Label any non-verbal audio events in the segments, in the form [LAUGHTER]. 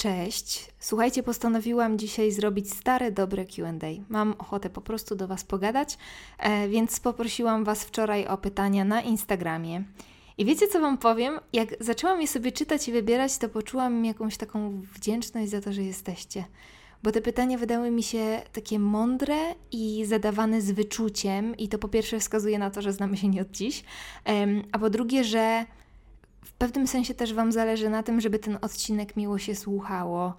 Cześć. Słuchajcie, postanowiłam dzisiaj zrobić stare, dobre QA. Mam ochotę po prostu do Was pogadać, e, więc poprosiłam Was wczoraj o pytania na Instagramie. I wiecie, co Wam powiem? Jak zaczęłam je sobie czytać i wybierać, to poczułam jakąś taką wdzięczność za to, że jesteście. Bo te pytania wydały mi się takie mądre i zadawane z wyczuciem, i to po pierwsze wskazuje na to, że znamy się nie od dziś, a po drugie, że w pewnym sensie też Wam zależy na tym, żeby ten odcinek miło się słuchało.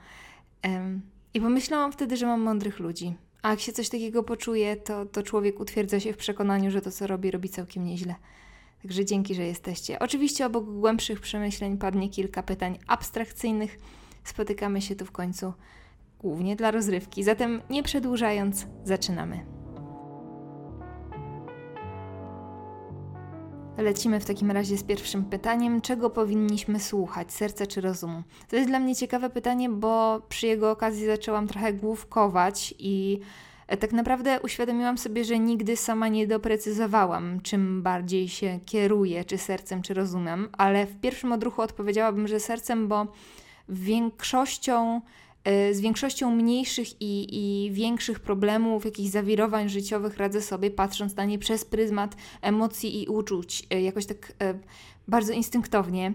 I pomyślałam wtedy, że mam mądrych ludzi. A jak się coś takiego poczuje, to, to człowiek utwierdza się w przekonaniu, że to, co robi, robi całkiem nieźle. Także dzięki, że jesteście. Oczywiście obok głębszych przemyśleń padnie kilka pytań abstrakcyjnych. Spotykamy się tu w końcu głównie dla rozrywki. Zatem nie przedłużając, zaczynamy. Lecimy w takim razie z pierwszym pytaniem: czego powinniśmy słuchać, serca czy rozumu? To jest dla mnie ciekawe pytanie, bo przy jego okazji zaczęłam trochę główkować i e, tak naprawdę uświadomiłam sobie, że nigdy sama nie doprecyzowałam, czym bardziej się kieruję, czy sercem, czy rozumem, ale w pierwszym odruchu odpowiedziałabym, że sercem, bo większością z większością mniejszych i, i większych problemów, jakichś zawirowań życiowych radzę sobie, patrząc na nie przez pryzmat emocji i uczuć, e, jakoś tak e, bardzo instynktownie.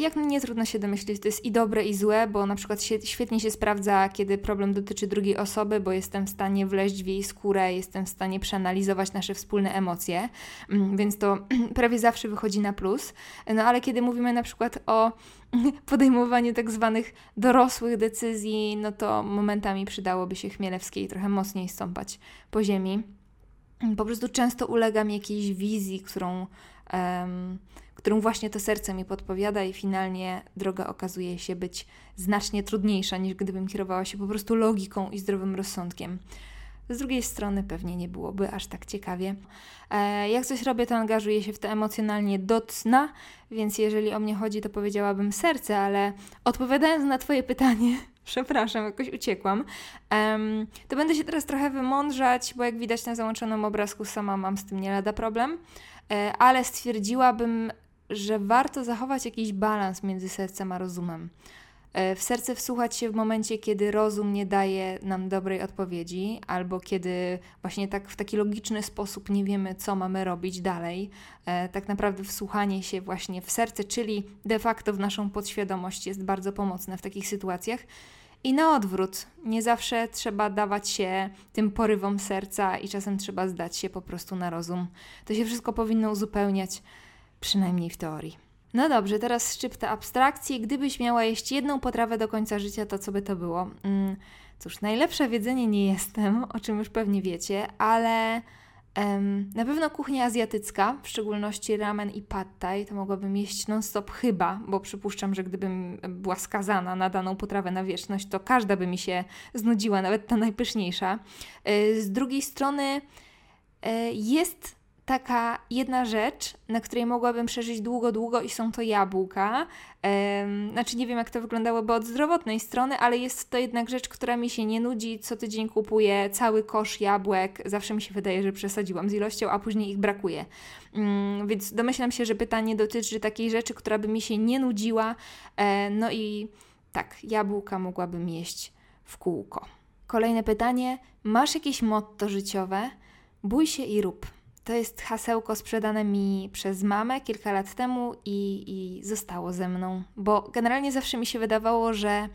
Jak nie trudno się domyślić, to jest i dobre, i złe, bo na przykład świetnie się sprawdza, kiedy problem dotyczy drugiej osoby, bo jestem w stanie wleźć w jej skórę, jestem w stanie przeanalizować nasze wspólne emocje, mm, więc to [CLEARS THROAT] prawie zawsze wychodzi na plus. No ale kiedy mówimy na przykład o [CLEARS THROAT] podejmowaniu tak zwanych dorosłych decyzji, no to momentami przydałoby się Chmielewskiej trochę mocniej stąpać po ziemi. Po prostu często ulegam jakiejś wizji, którą, um, którą właśnie to serce mi podpowiada, i finalnie droga okazuje się być znacznie trudniejsza niż gdybym kierowała się po prostu logiką i zdrowym rozsądkiem. Z drugiej strony pewnie nie byłoby aż tak ciekawie. E, jak coś robię, to angażuję się w to emocjonalnie do cna, więc jeżeli o mnie chodzi, to powiedziałabym serce, ale odpowiadając na Twoje pytanie, [LAUGHS] przepraszam, jakoś uciekłam, to będę się teraz trochę wymądrzać, bo jak widać na załączonym obrazku, sama mam z tym nie lada problem, e, ale stwierdziłabym, że warto zachować jakiś balans między sercem a rozumem. E, w serce wsłuchać się w momencie, kiedy rozum nie daje nam dobrej odpowiedzi, albo kiedy właśnie tak w taki logiczny sposób nie wiemy, co mamy robić dalej. E, tak naprawdę wsłuchanie się właśnie w serce, czyli de facto w naszą podświadomość, jest bardzo pomocne w takich sytuacjach. I na odwrót, nie zawsze trzeba dawać się tym porywom serca i czasem trzeba zdać się po prostu na rozum. To się wszystko powinno uzupełniać, przynajmniej w teorii. No dobrze, teraz szczypta abstrakcji. Gdybyś miała jeść jedną potrawę do końca życia, to co by to było? Mm, cóż, najlepsze w jedzeniu nie jestem, o czym już pewnie wiecie, ale um, na pewno kuchnia azjatycka, w szczególności ramen i pad thai, to mogłabym jeść non-stop chyba, bo przypuszczam, że gdybym była skazana na daną potrawę na wieczność, to każda by mi się znudziła, nawet ta najpyszniejsza. E, z drugiej strony e, jest taka jedna rzecz, na której mogłabym przeżyć długo, długo i są to jabłka. znaczy nie wiem, jak to wyglądałoby od zdrowotnej strony, ale jest to jednak rzecz, która mi się nie nudzi. Co tydzień kupuję cały kosz jabłek. Zawsze mi się wydaje, że przesadziłam z ilością, a później ich brakuje. Um, więc domyślam się, że pytanie dotyczy takiej rzeczy, która by mi się nie nudziła. E, no i tak, jabłka mogłabym jeść w kółko. Kolejne pytanie. Masz jakieś motto życiowe? Bój się i rób. To jest hasełko sprzedane mi przez mamę kilka lat temu i, i zostało ze mną, bo generalnie zawsze mi się wydawało, że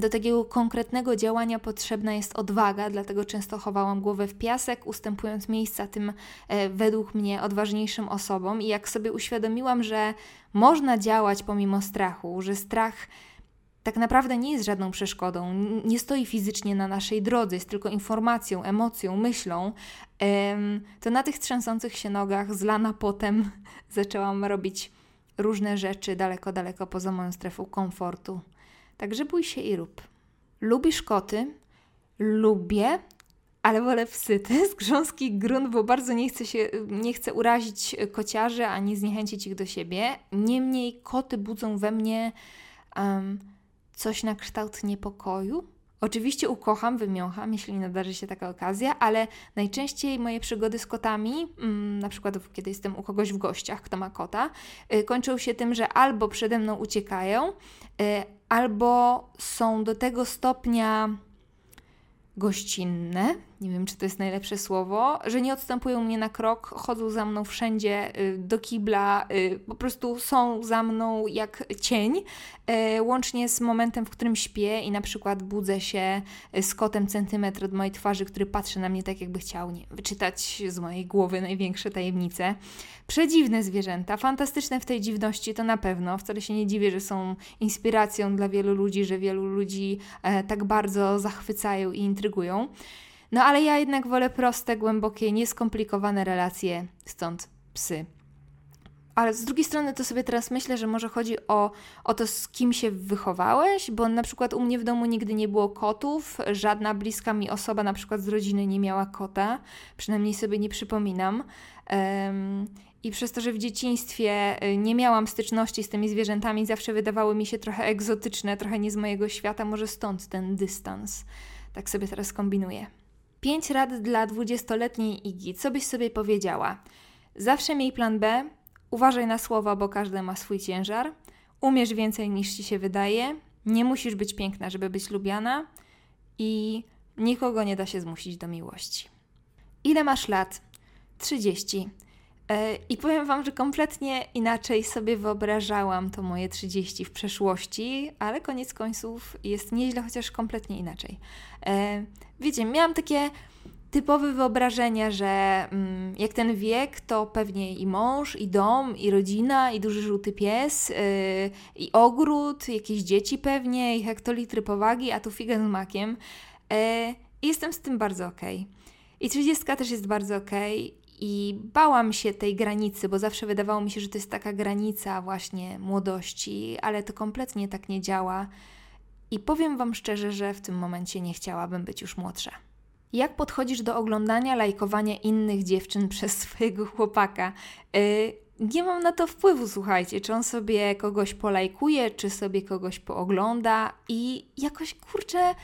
do takiego konkretnego działania potrzebna jest odwaga, dlatego często chowałam głowę w piasek, ustępując miejsca tym e, według mnie odważniejszym osobom. I jak sobie uświadomiłam, że można działać pomimo strachu, że strach tak naprawdę nie jest żadną przeszkodą, nie stoi fizycznie na naszej drodze, jest tylko informacją, emocją, myślą, to na tych trzęsących się nogach, zlana potem, [LAUGHS] zaczęłam robić różne rzeczy daleko, daleko poza moją strefą komfortu. Także bój się i rób. Lubisz koty? Lubię, ale wolę psy. To jest grząski grunt, bo bardzo nie chcę, się, nie chcę urazić kociarzy ani zniechęcić ich do siebie. Niemniej koty budzą we mnie um, coś na kształt niepokoju. Oczywiście ukocham, wymiącham, jeśli nadarzy się taka okazja, ale najczęściej moje przygody z kotami, mm, na przykład kiedy jestem u kogoś w gościach, kto ma kota, y, kończą się tym, że albo przede mną uciekają, y, albo są do tego stopnia gościnne, nie wiem czy to jest najlepsze słowo, że nie odstępują mnie na krok, chodzą za mną wszędzie y, do kibla, y, po prostu są za mną jak cień, y, łącznie z momentem, w którym śpię i na przykład budzę się z kotem centymetr od mojej twarzy, który patrzy na mnie tak, jakby chciał nie, wyczytać z mojej głowy największe tajemnice. Przedziwne zwierzęta, fantastyczne w tej dziwności to na pewno. Wcale się nie dziwię, że są inspiracją dla wielu ludzi, że wielu ludzi e, tak bardzo zachwycają i intrygują. No ale ja jednak wolę proste, głębokie, nieskomplikowane relacje, stąd psy. Ale z drugiej strony to sobie teraz myślę, że może chodzi o, o to, z kim się wychowałeś, bo na przykład u mnie w domu nigdy nie było kotów, żadna bliska mi osoba, na przykład z rodziny, nie miała kota, przynajmniej sobie nie przypominam. Um, i przez to, że w dzieciństwie y, nie miałam styczności z tymi zwierzętami, zawsze wydawały mi się trochę egzotyczne, trochę nie z mojego świata, może stąd ten dystans. Tak sobie teraz kombinuję. Pięć rad dla dwudziestoletniej Igi. Co byś sobie powiedziała? Zawsze miej plan B, uważaj na słowa, bo każdy ma swój ciężar. Umiesz więcej niż ci się wydaje. Nie musisz być piękna, żeby być lubiana. I nikogo nie da się zmusić do miłości. Ile masz lat? 30. E, I powiem Wam, że kompletnie inaczej sobie wyobrażałam to moje 30 w przeszłości, ale koniec końców jest nieźle, chociaż kompletnie inaczej. E, wiecie, miałam takie typowe wyobrażenia, że mm, jak ten wiek, to pewnie i mąż, i dom, i rodzina, i duży żółty pies, yy, i ogród, jakieś dzieci pewnie, i hektolitry powagi, a tu figę z makiem. I jestem z tym bardzo okej. Okay. I trzydziestka też jest bardzo okej. Okay. I bałam się tej granicy, bo zawsze wydawało mi się, że to jest taka granica właśnie młodości, ale to kompletnie tak nie działa. I powiem Wam szczerze, że w tym momencie nie chciałabym być już młodsza. Jak podchodzisz do oglądania, lajkowania innych dziewczyn [LAUGHS] przez swojego chłopaka? Yy, nie mam na to wpływu, słuchajcie, czy on sobie kogoś polajkuje, czy sobie kogoś poogląda i jakoś kurczę,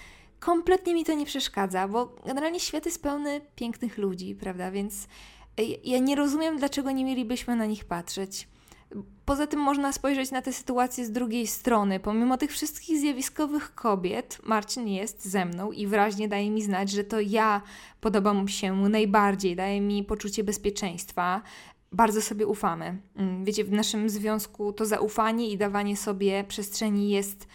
kompletnie mi to nie przeszkadza, bo generalnie świat jest pełny pięknych ludzi, prawda? Więc ja nie rozumiem, dlaczego nie mielibyśmy na nich patrzeć. Poza tym można spojrzeć na tę sytuację z drugiej strony. Pomimo tych wszystkich zjawiskowych kobiet, Marcin jest ze mną i wyraźnie daje mi znać, że to ja podobam się mu najbardziej, daje mi poczucie bezpieczeństwa. Bardzo sobie ufamy. Mm, wiecie, w naszym związku to zaufanie i dawanie sobie przestrzeni jest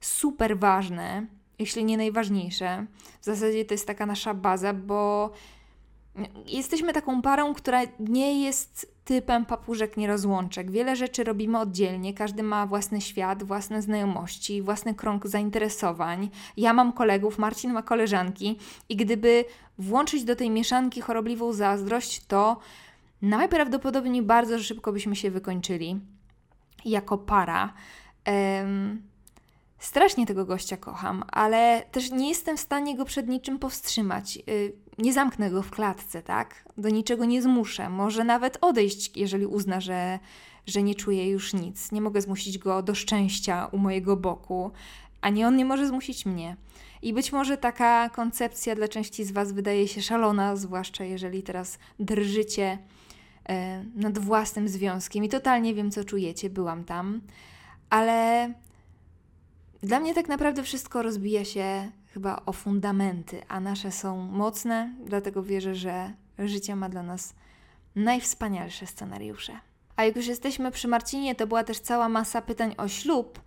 super ważne, jeśli nie najważniejsze. W zasadzie to jest taka nasza baza, bo Jesteśmy taką parą, która nie jest typem papużek nierozłączek. Wiele rzeczy robimy oddzielnie, każdy ma własny świat, własne znajomości, własny krąg zainteresowań. Ja mam kolegów, Marcin ma koleżanki i gdyby włączyć do tej mieszanki chorobliwą zazdrość, to najprawdopodobniej bardzo szybko byśmy się wykończyli jako para. Um, strasznie tego gościa kocham, ale też nie jestem w stanie go przed niczym powstrzymać. Y, nie zamknę go w klatce, tak? Do niczego nie zmuszę. Może nawet odejść, jeżeli uzna, że, że nie czuje już nic. Nie mogę zmusić go do szczęścia u mojego boku, ani on nie może zmusić mnie. I być może taka koncepcja dla części z Was wydaje się szalona, zwłaszcza jeżeli teraz drżycie e, nad własnym związkiem i totalnie wiem, co czujecie, byłam tam, ale dla mnie tak naprawdę wszystko rozbija się chyba o fundamenty, a nasze są mocne, dlatego wierzę, że życie ma dla nas najwspanialsze scenariusze. A jak już jesteśmy przy Marcinie, to była też cała masa pytań o ślub,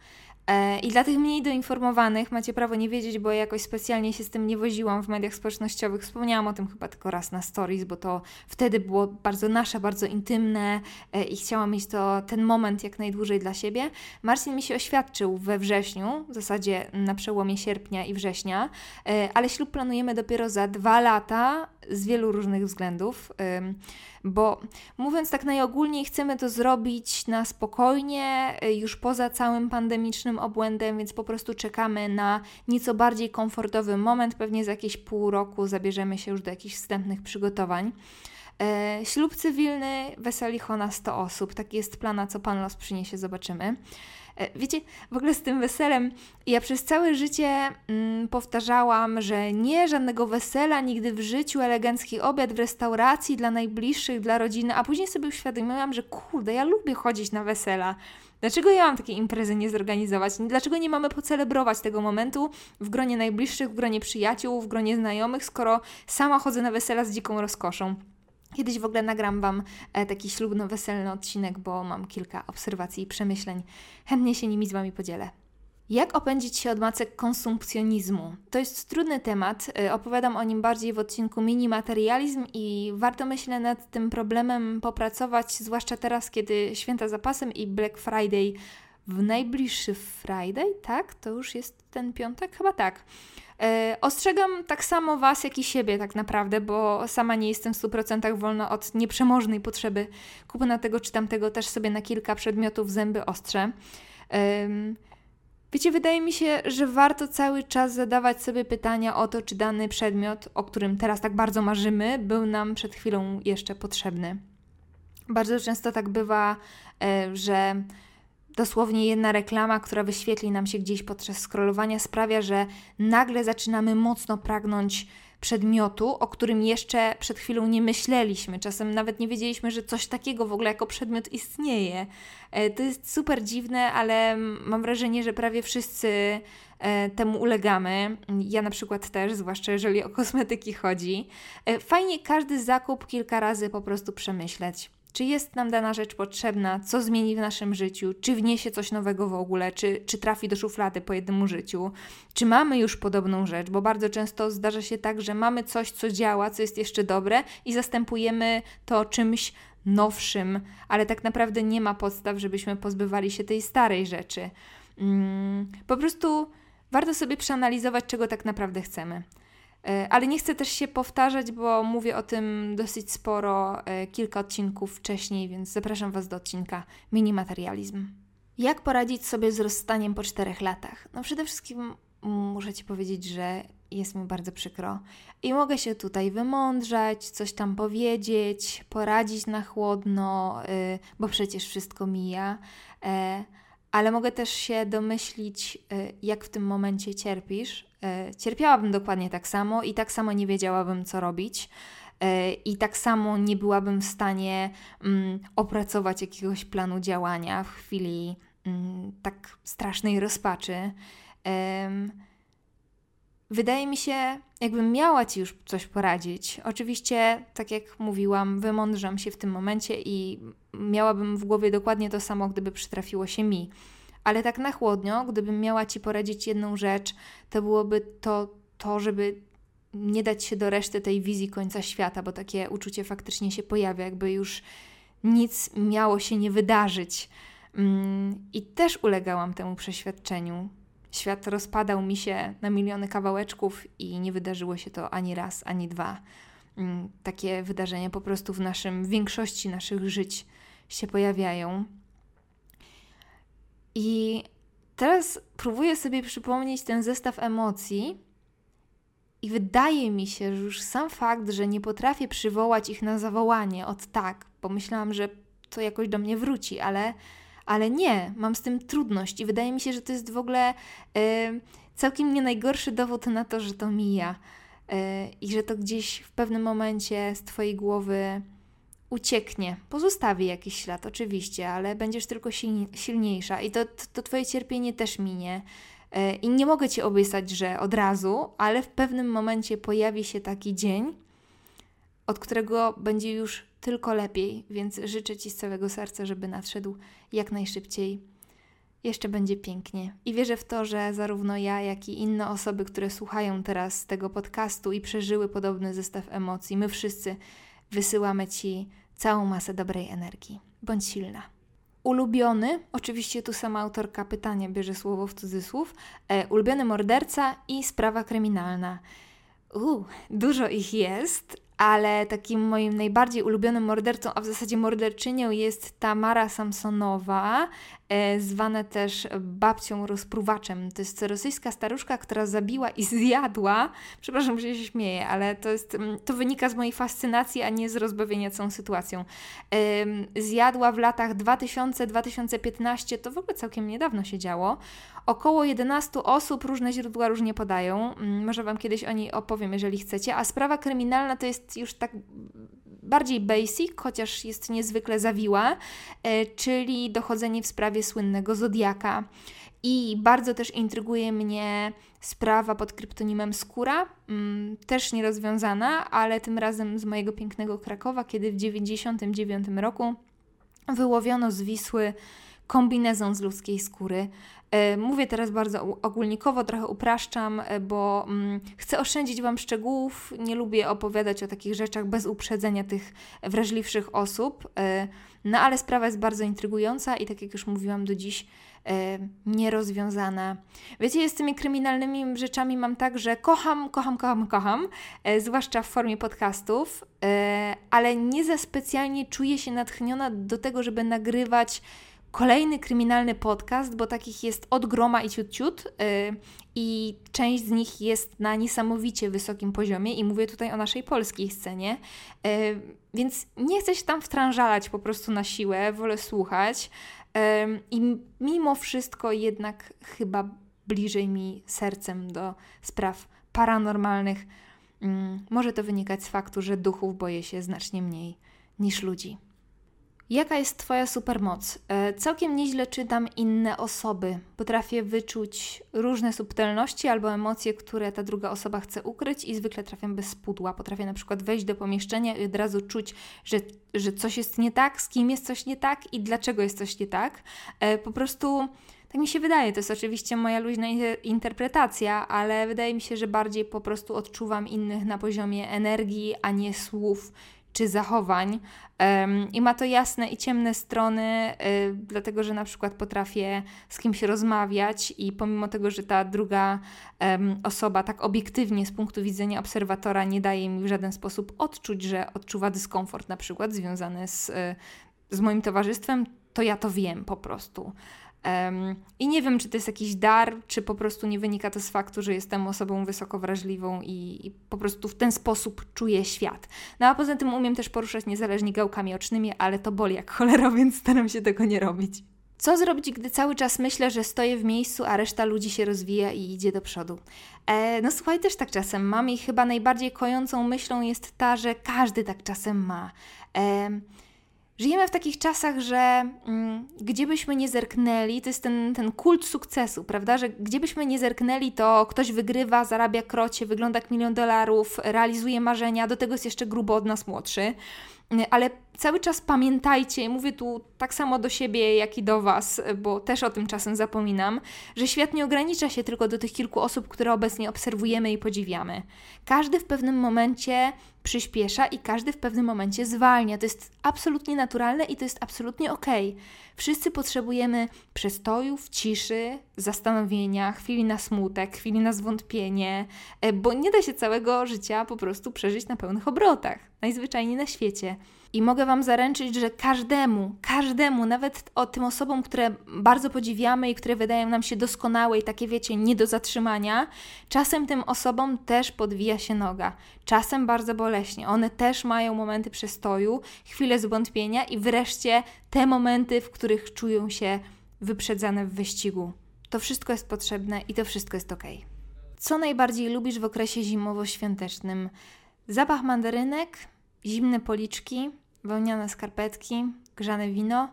I dla tych mniej doinformowanych macie prawo nie wiedzieć, bo ja jakoś specjalnie się z tym nie woziłam w mediach społecznościowych. Wspomniałam o tym chyba tylko raz na stories, bo to wtedy było bardzo nasze, bardzo intymne e, i chciałam mieć to ten moment jak najdłużej dla siebie. Marcin mi się oświadczył we wrześniu, w zasadzie na przełomie sierpnia i września, e, ale ślub planujemy dopiero za dwa lata z wielu różnych względów bo mówiąc tak najogólniej, chcemy to zrobić na spokojnie, już poza całym pandemicznym obłędem, więc po prostu czekamy na nieco bardziej komfortowy moment. Pewnie za jakieś pół roku zabierzemy się już do jakichś wstępnych przygotowań. E, ślub cywilny weseli na 100 osób. Taki jest plan, a co Pan los przyniesie, zobaczymy. E, wiecie, w ogóle z tym weselem, ja przez całe życie mm, powtarzałam, że nie, żadnego wesela, nigdy w życiu, elegancki obiad w restauracji dla najbliższych, dla rodziny, a później sobie uświadomiłam, że kurde, ja lubię chodzić na wesela. Dlaczego ja mam takie imprezy nie zorganizować? Dlaczego nie mamy pocelebrować tego momentu w gronie najbliższych, w gronie przyjaciół, w gronie znajomych, skoro sama chodzę na wesela z dziką rozkoszą? Kiedyś w ogóle nagram Wam e, taki ślubno-weselny odcinek, bo mam kilka obserwacji i przemyśleń. Chętnie się nimi z Wami podzielę. Jak opędzić się od macek konsumpcjonizmu? To jest trudny temat. E, opowiadam o nim bardziej w odcinku Mini Materializm i warto myślę nad tym problemem popracować, zwłaszcza teraz, kiedy święta zapasem i Black Friday w najbliższy Friday, tak? To już jest ten piątek? Chyba tak. E, ostrzegam tak samo Was, jak i siebie, tak naprawdę, bo sama nie jestem w 100% wolna od nieprzemożnej potrzeby kupna tego czy tamtego, też sobie na kilka przedmiotów zęby ostrzę. Wiecie, wydaje mi się, że warto cały czas zadawać sobie pytania o to, czy dany przedmiot, o którym teraz tak bardzo marzymy, był nam przed chwilą jeszcze potrzebny. Bardzo często tak bywa, e, że dosłownie jedna reklama, która wyświetli nam się gdzieś podczas scrollowania, sprawia, że nagle zaczynamy mocno pragnąć przedmiotu, o którym jeszcze przed chwilą nie myśleliśmy. Czasem nawet nie wiedzieliśmy, że coś takiego w ogóle jako przedmiot istnieje. E, to jest super dziwne, ale mam wrażenie, że prawie wszyscy temu ulegamy. Ja na przykład też, zwłaszcza jeżeli o kosmetyki chodzi. E, fajnie każdy zakup kilka razy po prostu przemyśleć czy jest nam dana rzecz potrzebna, co zmieni w naszym życiu, czy wniesie coś nowego w ogóle, czy, czy trafi do szuflady po jednym użyciu, czy mamy już podobną rzecz, bo bardzo często zdarza się tak, że mamy coś, co działa, co jest jeszcze dobre i zastępujemy to czymś nowszym, ale tak naprawdę nie ma podstaw, żebyśmy pozbywali się tej starej rzeczy. Mm, po prostu warto sobie przeanalizować, czego tak naprawdę chcemy. E, ale nie chcę też się powtarzać, bo mówię o tym dosyć sporo e, kilka odcinków wcześniej, więc zapraszam Was do odcinka Mini Materializm. Jak poradzić sobie z rozstaniem po czterech latach? No przede wszystkim muszę Ci powiedzieć, że jest mi bardzo przykro i mogę się tutaj wymądrzać, coś tam powiedzieć, poradzić na chłodno, y, bo przecież wszystko mija, e, ale mogę też się domyślić, y, jak w tym momencie cierpisz, E, cierpiałabym dokładnie tak samo i tak samo nie wiedziałabym, co robić. E, I tak samo nie byłabym w stanie mm, opracować jakiegoś planu działania w chwili mm, tak strasznej rozpaczy. Wydaje mi się, jakbym miała ci już coś poradzić. Oczywiście, tak jak mówiłam, wymądrzam się w tym momencie i miałabym w głowie dokładnie to samo, gdyby przytrafiło się mi. Ale tak na chłodno, gdybym miała Ci poradzić jedną rzecz, to byłoby to, to żeby nie dać się do reszty tej wizji końca świata, bo takie uczucie faktycznie się pojawia, jakby już nic miało się nie wydarzyć. Mm, I też ulegałam temu przeświadczeniu. Świat rozpadał mi się na miliony kawałeczków i nie wydarzyło się to ani raz, ani dwa. Mm, takie wydarzenia po prostu w naszym w większości naszych żyć się pojawiają. I teraz próbuję sobie przypomnieć ten zestaw emocji, i wydaje mi się, że już sam fakt, że nie potrafię przywołać ich na zawołanie od tak, pomyślałam, że to jakoś do mnie wróci, ale, ale nie, mam z tym trudność i wydaje mi się, że to jest w ogóle yy, całkiem nie najgorszy dowód na to, że to mija yy, i że to gdzieś w pewnym momencie z Twojej głowy ucieknie. Pozostawi jakiś ślad, oczywiście, ale będziesz tylko silniejsza i to, to, to Twoje cierpienie też minie. E, I nie mogę Ci obiecać, że od razu, ale w pewnym momencie pojawi się taki dzień, od którego będzie już tylko lepiej, więc życzę Ci z całego serca, żeby nadszedł jak najszybciej. Jeszcze będzie pięknie. I wierzę w to, że zarówno ja, jak i inne osoby, które słuchają teraz tego podcastu i przeżyły podobny zestaw emocji, my wszyscy wysyłamy Ci całą masę dobrej energii. Bądź silna. Ulubiony, oczywiście tu sama autorka pytania bierze słowo w cudzysłów, e, ulubiony morderca i sprawa kryminalna. Uuu, dużo ich jest, ale takim moim najbardziej ulubionym mordercą, a w zasadzie morderczynią jest Tamara Samsonowa e, zwane też babcią rozpruwaczem. To jest rosyjska staruszka, która zabiła i zjadła, przepraszam, że się śmieję, ale to, jest, mm, to wynika z mojej fascynacji, a nie z rozbawienia całą sytuacją. Zjadła w latach 2000-2015, to w ogóle całkiem niedawno się działo, około 11 osób, różne źródła różnie podają. Mm, może Wam kiedyś o niej opowiem, jeżeli chcecie. A sprawa kryminalna to jest już tak bardziej basic, chociaż jest niezwykle zawiła, e, czyli dochodzenie w sprawie słynnego Zodiaka. I bardzo też intryguje mnie sprawa pod kryptonimem Skóra, mm, też nierozwiązana, ale tym razem z mojego pięknego Krakowa, kiedy w 1999 roku wyłowiono z Wisły kombinezon z ludzkiej skóry. E, mówię teraz bardzo ogólnikowo, trochę upraszczam, e, bo mm, chcę oszczędzić Wam szczegółów. Nie lubię opowiadać o takich rzeczach bez uprzedzenia tych wrażliwszych osób. E, no ale sprawa jest bardzo intrygująca i tak jak już mówiłam do dziś, nierozwiązana. Wiecie, z tymi kryminalnymi rzeczami mam tak, że kocham, kocham, kocham, kocham, zwłaszcza w formie podcastów, ale nie za specjalnie czuję się natchniona do tego, żeby nagrywać kolejny kryminalny podcast, bo takich jest od groma i ciut ciut yy, i część z nich jest na niesamowicie wysokim poziomie i mówię tutaj o naszej polskiej scenie, yy, więc nie chcę się tam wtrążalać po prostu na siłę, wolę słuchać yy, i mimo wszystko jednak chyba bliżej mi sercem do spraw paranormalnych. Mm, może to wynikać z faktu, że duchów boję się znacznie mniej niż ludzi. Jaka jest Twoja supermoc? E, całkiem nieźle czytam inne osoby. Potrafię wyczuć różne subtelności albo emocje, które ta druga osoba chce ukryć i zwykle trafiam bez pudła. Potrafię na przykład wejść do pomieszczenia i od razu czuć, że, że coś jest nie tak, z kim jest coś nie tak i dlaczego jest coś nie tak. E, po prostu tak mi się wydaje, to jest oczywiście moja luźna interpretacja, ale wydaje mi się, że bardziej po prostu odczuwam innych na poziomie energii, a nie słów czy zachowań. I ma to jasne i ciemne strony, y, dlatego że na przykład potrafię z kimś rozmawiać i pomimo tego, że ta druga osoba tak obiektywnie z punktu widzenia obserwatora nie daje mi w żaden sposób odczuć, że odczuwa dyskomfort na przykład związany z, y, z moim towarzystwem, to ja to wiem po prostu. Um, I nie wiem, czy to jest jakiś dar, czy po prostu nie wynika to z faktu, że jestem osobą wysoko wrażliwą i, i, po prostu w ten sposób czuję świat. No a poza tym umiem też poruszać niezależnie gałkami ocznymi, ale to boli jak cholera, [LAUGHS] więc staram się tego nie robić. Co zrobić, gdy cały czas myślę, że stoję w miejscu, a reszta ludzi się rozwija i idzie do przodu? E, no słuchaj, też tak czasem mam i chyba najbardziej kojącą myślą jest ta, że każdy tak czasem ma. E, Żyjemy w takich czasach, że mm, gdzie byśmy nie zerknęli, to jest ten, ten kult sukcesu, prawda? Że gdzie byśmy nie zerknęli, to ktoś wygrywa, zarabia krocie, wygląda jak milion dolarów, realizuje marzenia, do tego jest jeszcze grubo od nas młodszy. Ale cały czas pamiętajcie, mówię tu tak samo do siebie, jak i do Was, bo też o tym czasem zapominam, że świat nie ogranicza się tylko do tych kilku osób, które obecnie obserwujemy i podziwiamy. Każdy w pewnym momencie przyspiesza i każdy w pewnym momencie zwalnia. To jest absolutnie naturalne i to jest absolutnie ok. Wszyscy potrzebujemy przestojów, ciszy, zastanowienia, chwili na smutek, chwili na zwątpienie, e, bo nie da się całego życia po prostu przeżyć na pełnych obrotach, najzwyczajniej na świecie. I mogę Wam zaręczyć, że każdemu, każdemu, nawet o tym osobom, które bardzo podziwiamy i które wydają nam się doskonałe i takie, wiecie, nie do zatrzymania, czasem tym osobom też podwija się noga. Czasem bardzo boleśnie. One też mają momenty przestoju, chwile zwątpienia i wreszcie te momenty, w których czują się wyprzedzane w wyścigu. To wszystko jest potrzebne i to wszystko jest ok. Co najbardziej lubisz w okresie zimowo-świątecznym? Zapach mandarynek, zimne policzki, wełniane skarpetki, grzane wino,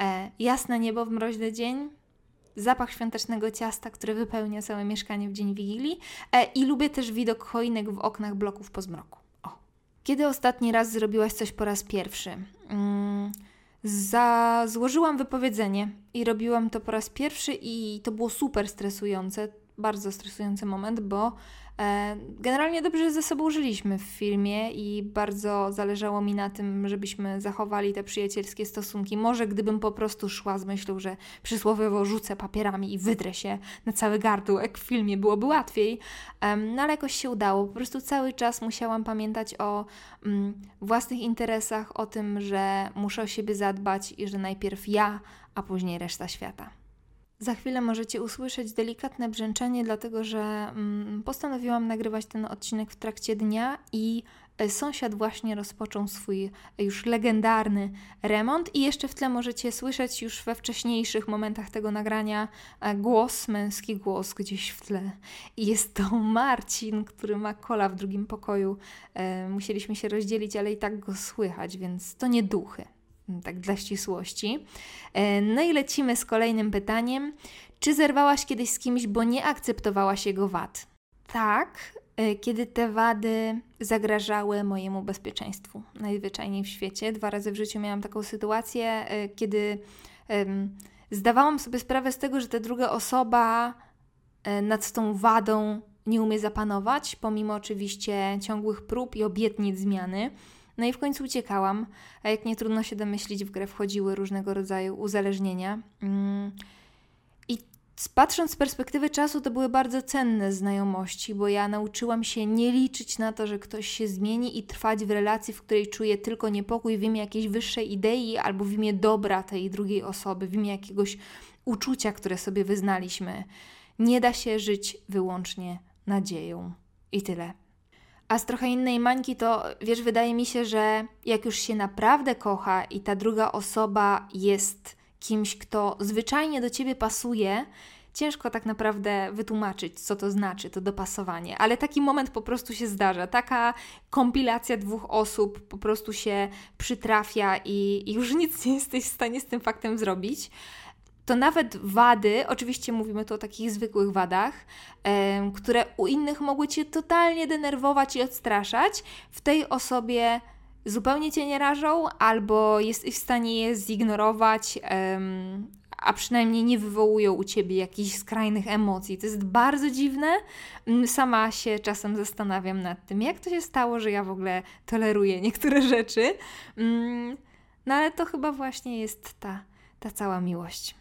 e, jasne niebo w mroźny dzień, zapach świątecznego ciasta, który wypełnia całe mieszkanie w dzień Wigilii e, i lubię też widok choinek w oknach bloków po zmroku. O. Kiedy ostatni raz zrobiłaś coś po raz pierwszy? Mm, za... Złożyłam wypowiedzenie i robiłam to po raz pierwszy i to było super stresujące bardzo stresujący moment, bo e, generalnie dobrze ze sobą żyliśmy w filmie i bardzo zależało mi na tym, żebyśmy zachowali te przyjacielskie stosunki. Może gdybym po prostu szła z myślą, że przysłowiowo rzucę papierami i wydrę się na cały gardło, jak w filmie, byłoby łatwiej. no ale jakoś się udało. Po prostu cały czas musiałam pamiętać o mm, własnych interesach, o tym, że muszę o siebie zadbać i że najpierw ja, a później reszta świata. Za chwilę możecie usłyszeć delikatne brzęczenie, dlatego że mm, postanowiłam nagrywać ten odcinek w trakcie dnia i e, sąsiad właśnie rozpoczął swój już legendarny remont i jeszcze w tle możecie słyszeć już we wcześniejszych momentach tego nagrania e, głos, męski głos gdzieś w tle. I jest to Marcin, który ma kola w drugim pokoju. E, musieliśmy się rozdzielić, ale i tak go słychać, więc to nie duchy tak dla ścisłości. E, no i lecimy z kolejnym pytaniem. Czy zerwałaś kiedyś z kimś, bo nie akceptowałaś jego wad? Tak, e, kiedy te wady zagrażały mojemu bezpieczeństwu. Najzwyczajniej w świecie. Dwa razy w życiu miałam taką sytuację, e, kiedy zdawałam sobie sprawę z tego, że ta druga osoba nad tą wadą nie umie zapanować, pomimo oczywiście ciągłych prób i obietnic zmiany. No i w końcu uciekałam, a jak nie trudno się domyślić, w grę wchodziły różnego rodzaju uzależnienia. Mm. I patrząc z perspektywy czasu, to były bardzo cenne znajomości, bo ja nauczyłam się nie liczyć na to, że ktoś się zmieni i trwać w relacji, w której czuję tylko niepokój w imię jakiejś wyższej idei albo w imię dobra tej drugiej osoby, w imię jakiegoś uczucia, które sobie wyznaliśmy. Nie da się żyć wyłącznie nadzieją. I tyle. A z trochę innej mańki to, wiesz, wydaje mi się, że jak już się naprawdę kocha i ta druga osoba jest kimś, kto zwyczajnie do ciebie pasuje, ciężko tak naprawdę wytłumaczyć, co to znaczy, to dopasowanie, ale taki moment po prostu się zdarza. Taka kompilacja dwóch osób po prostu się przytrafia i, i już [LAUGHS] nic nie jesteś w stanie z tym faktem zrobić to nawet wady, oczywiście mówimy tu o takich zwykłych wadach, które u innych mogły cię totalnie denerwować i odstraszać, w tej osobie zupełnie cię nie rażą, albo jesteś w stanie je zignorować, a przynajmniej nie wywołują u ciebie jakichś skrajnych emocji. To jest bardzo dziwne. Mm, sama się czasem zastanawiam nad tym, jak to się stało, że ja w ogóle toleruję niektóre rzeczy. Mm, no ale to chyba właśnie jest ta, ta cała miłość.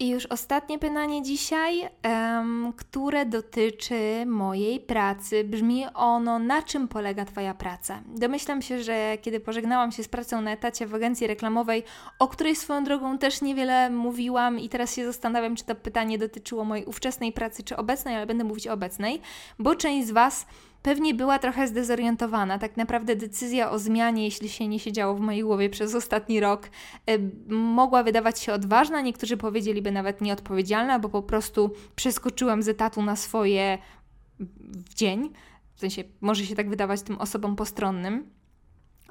I już ostatnie pytanie dzisiaj, um, które dotyczy mojej pracy. Brzmi ono, na czym polega Twoja praca? Domyślam się, że kiedy pożegnałam się z pracą na etacie w agencji reklamowej, o której swoją drogą też niewiele mówiłam i teraz się zastanawiam, czy to pytanie dotyczyło mojej ówczesnej pracy, czy obecnej, ale będę mówić o obecnej, bo część z Was pewnie była trochę zdezorientowana. Tak naprawdę decyzja o zmianie, jeśli się nie siedziało w mojej głowie przez ostatni rok, y, mogła wydawać się odważna, niektórzy powiedzieliby nawet nieodpowiedzialna, bo po prostu przeskoczyłam z etatu na swoje w dzień. W sensie może się tak wydawać tym osobom postronnym.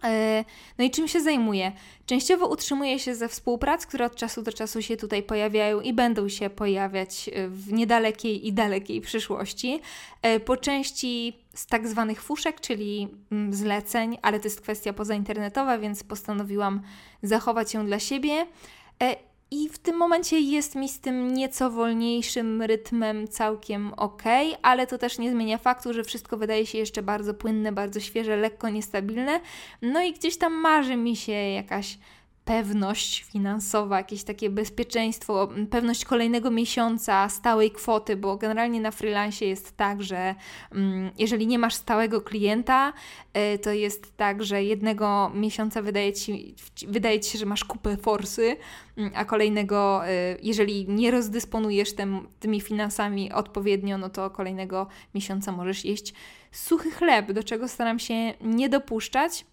E, no i czym się zajmuję? Częściowo utrzymuję się ze współprac, które od czasu do czasu się tutaj pojawiają i będą się pojawiać e, w niedalekiej i dalekiej przyszłości. E, po części z tak zwanych fuszek, czyli mm, zleceń, ale to jest kwestia pozainternetowa, więc postanowiłam zachować ją dla siebie. I w tym momencie jest mi z tym nieco wolniejszym rytmem całkiem ok, ale to też nie zmienia faktu, że wszystko wydaje się jeszcze bardzo płynne, bardzo świeże, lekko niestabilne. No i gdzieś tam marzy mi się jakaś pewność finansowa, jakieś takie bezpieczeństwo, pewność kolejnego miesiąca, stałej kwoty, bo generalnie na freelance jest tak, że jeżeli nie masz stałego klienta, y, to jest tak, że jednego miesiąca wydaje ci, wydaje ci się, że masz kupę forsy, a kolejnego, y, jeżeli nie rozdysponujesz tym, tymi finansami odpowiednio, no to kolejnego miesiąca możesz jeść suchy chleb, do czego staram się nie dopuszczać.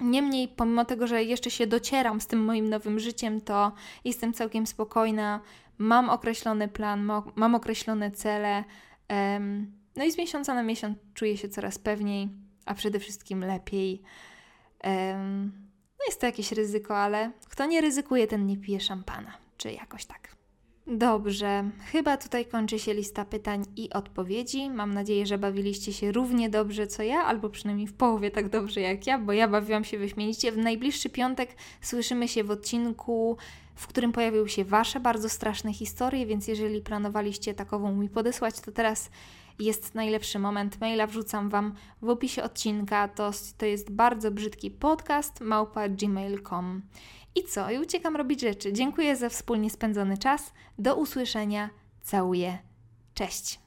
Niemniej, pomimo tego, że jeszcze się docieram z tym moim nowym życiem, to jestem całkiem spokojna, mam określony plan, mam określone cele. no i z miesiąca na miesiąc czuję się coraz pewniej, a przede wszystkim lepiej. no jest to jakieś ryzyko, ale kto nie ryzykuje, ten nie pije szampana, czy jakoś tak. Dobrze, chyba tutaj kończy się lista pytań i odpowiedzi. Mam nadzieję, że bawiliście się równie dobrze co ja, albo przynajmniej w połowie tak dobrze jak ja, bo ja bawiłam się wyśmienicie. W najbliższy piątek słyszymy się w odcinku, w którym pojawiły się Wasze bardzo straszne historie, więc jeżeli planowaliście takową mi podesłać, to teraz jest najlepszy moment. Maila wrzucam Wam w opisie odcinka. To, to jest bardzo brzydki podcast gmail.com. I co? I uciekam robić rzeczy. Dziękuję za wspólnie spędzony czas. Do usłyszenia. Całuję. Cześć.